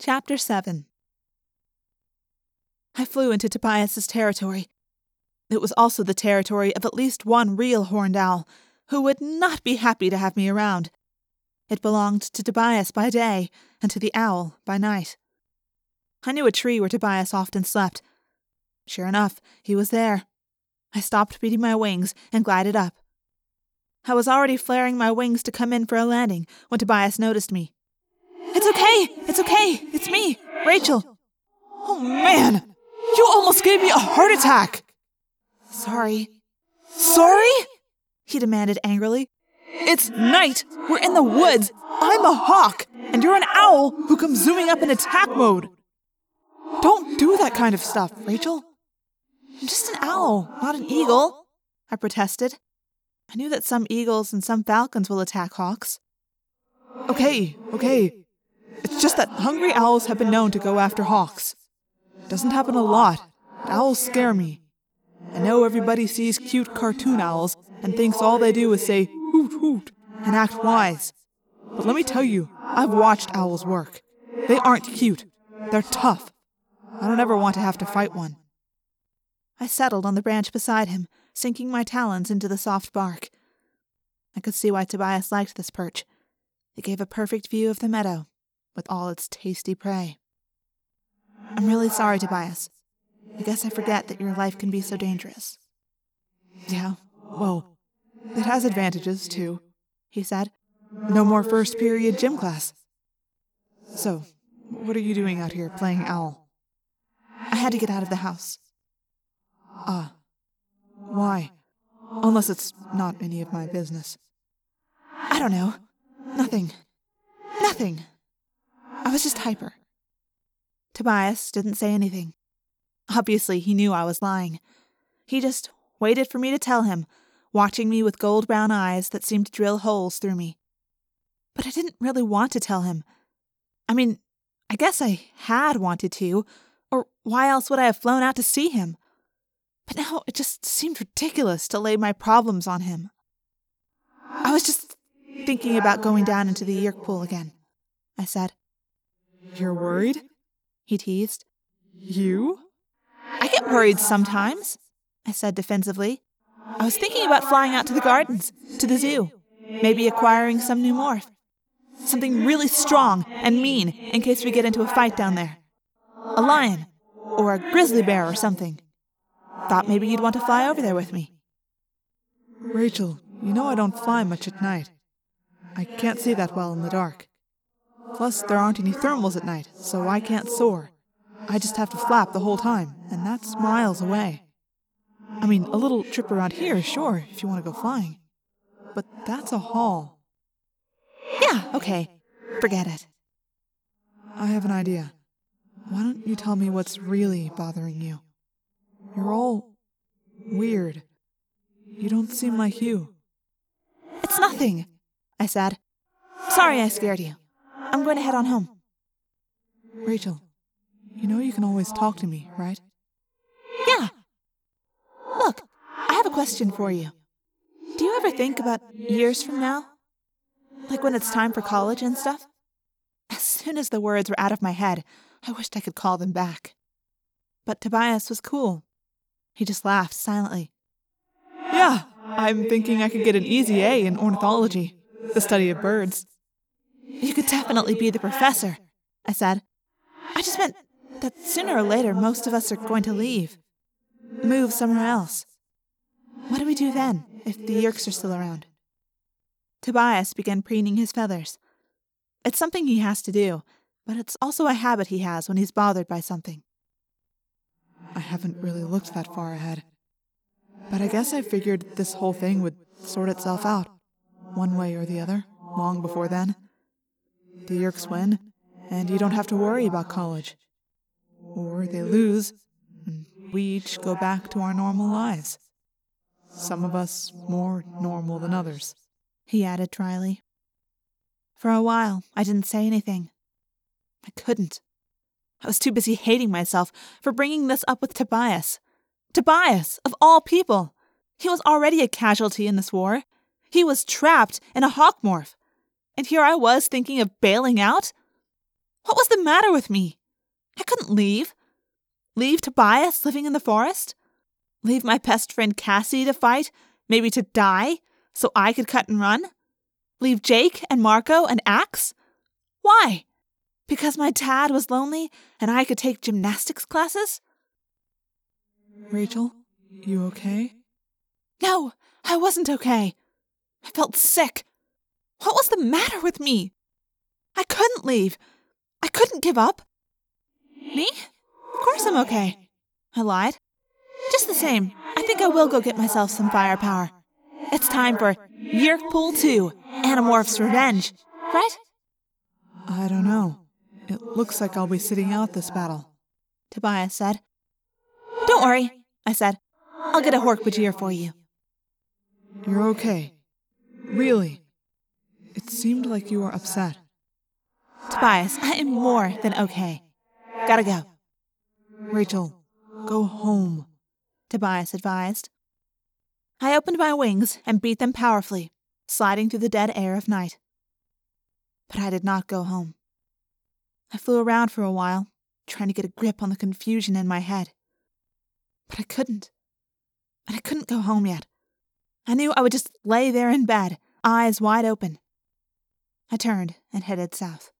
Chapter 7 I flew into Tobias's territory. It was also the territory of at least one real horned owl, who would not be happy to have me around. It belonged to Tobias by day, and to the owl by night. I knew a tree where Tobias often slept. Sure enough, he was there. I stopped beating my wings and glided up. I was already flaring my wings to come in for a landing when Tobias noticed me. It's okay! It's okay! It's me, Rachel! Oh man! You almost gave me a heart attack! Sorry. Sorry? He demanded angrily. It's night! We're in the woods! I'm a hawk! And you're an owl who comes zooming up in attack mode! Don't do that kind of stuff, Rachel. I'm just an owl, not an eagle, I protested. I knew that some eagles and some falcons will attack hawks. Okay, okay. It's just that hungry owls have been known to go after hawks. It doesn't happen a lot. But owls scare me. I know everybody sees cute cartoon owls and thinks all they do is say hoot hoot and act wise. But let me tell you, I've watched owls work. They aren't cute. They're tough. I don't ever want to have to fight one. I settled on the branch beside him, sinking my talons into the soft bark. I could see why Tobias liked this perch. It gave a perfect view of the meadow, with all its tasty prey. I'm really sorry, Tobias. I guess I forget that your life can be so dangerous. Yeah, well, it has advantages, too, he said. No more first period gym class. So, what are you doing out here playing owl? I had to get out of the house. Ah. Why? Unless it's not any of my business. I don't know. Nothing. Nothing. I was just hyper. Tobias didn't say anything. Obviously, he knew I was lying. He just waited for me to tell him, watching me with gold brown eyes that seemed to drill holes through me. But I didn't really want to tell him. I mean, I guess I had wanted to, or why else would I have flown out to see him? But now it just seemed ridiculous to lay my problems on him. I was just thinking about going down into the Yeerk pool again, I said. You're worried? He teased. You? I get worried sometimes, I said defensively. I was thinking about flying out to the gardens, to the zoo, maybe acquiring some new morph. Something really strong and mean in case we get into a fight down there. A lion, or a grizzly bear or something. Thought maybe you'd want to fly over there with me. Rachel, you know I don't fly much at night. I can't see that well in the dark. Plus, there aren't any thermals at night, so I can't soar. I just have to flap the whole time, and that's miles away. I mean, a little trip around here, sure, if you want to go flying. But that's a haul. Yeah, okay. Forget it. I have an idea. Why don't you tell me what's really bothering you? You're all weird. You don't seem like you. It's nothing, I said. Sorry I scared you. I'm going to head on home. Rachel, you know you can always talk to me, right? Yeah. Look, I have a question for you. Do you ever think about years from now? Like when it's time for college and stuff? As soon as the words were out of my head, I wished I could call them back. But Tobias was cool. He just laughed silently. Yeah, I'm thinking I could get an easy A in ornithology, the study of birds. You could definitely be the professor, I said. I just meant that sooner or later most of us are going to leave, move somewhere else. What do we do then, if the Yeerks are still around? Tobias began preening his feathers. It's something he has to do, but it's also a habit he has when he's bothered by something. I haven't really looked that far ahead. But I guess I figured this whole thing would sort itself out, one way or the other, long before then. The Yeerks win, and you don't have to worry about college. Or they lose, and we each go back to our normal lives. Some of us more normal than others, he added dryly. For a while, I didn't say anything. I couldn't. I was too busy hating myself for bringing this up with Tobias. Tobias, of all people! He was already a casualty in this war. He was trapped in a hawk morph. And here I was thinking of bailing out? What was the matter with me? I couldn't leave. Leave Tobias living in the forest? Leave my best friend Cassie to fight, maybe to die, so I could cut and run? Leave Jake and Marco and Ax? Why? Because my dad was lonely and I could take gymnastics classes? Rachel, you okay? No, I wasn't okay. I felt sick. What was the matter with me? I couldn't leave. I couldn't give up. Me? Of course I'm okay. I lied. Just the same, I think I will go get myself some firepower. It's time for Yeerk Pool 2 Animorphs Revenge, right? I don't know. It looks like I'll be sitting out this battle. Tobias said. Don't worry, I said. I'll get a Hork-Bajir for you. You're okay. Really. Seemed like you were upset. Tobias, I am more than okay. Gotta go. Rachel, go home, Tobias advised. I opened my wings and beat them powerfully, sliding through the dead air of night. But I did not go home. I flew around for a while, trying to get a grip on the confusion in my head. But I couldn't. And I couldn't go home yet. I knew I would just lay there in bed, eyes wide open. I turned and headed south.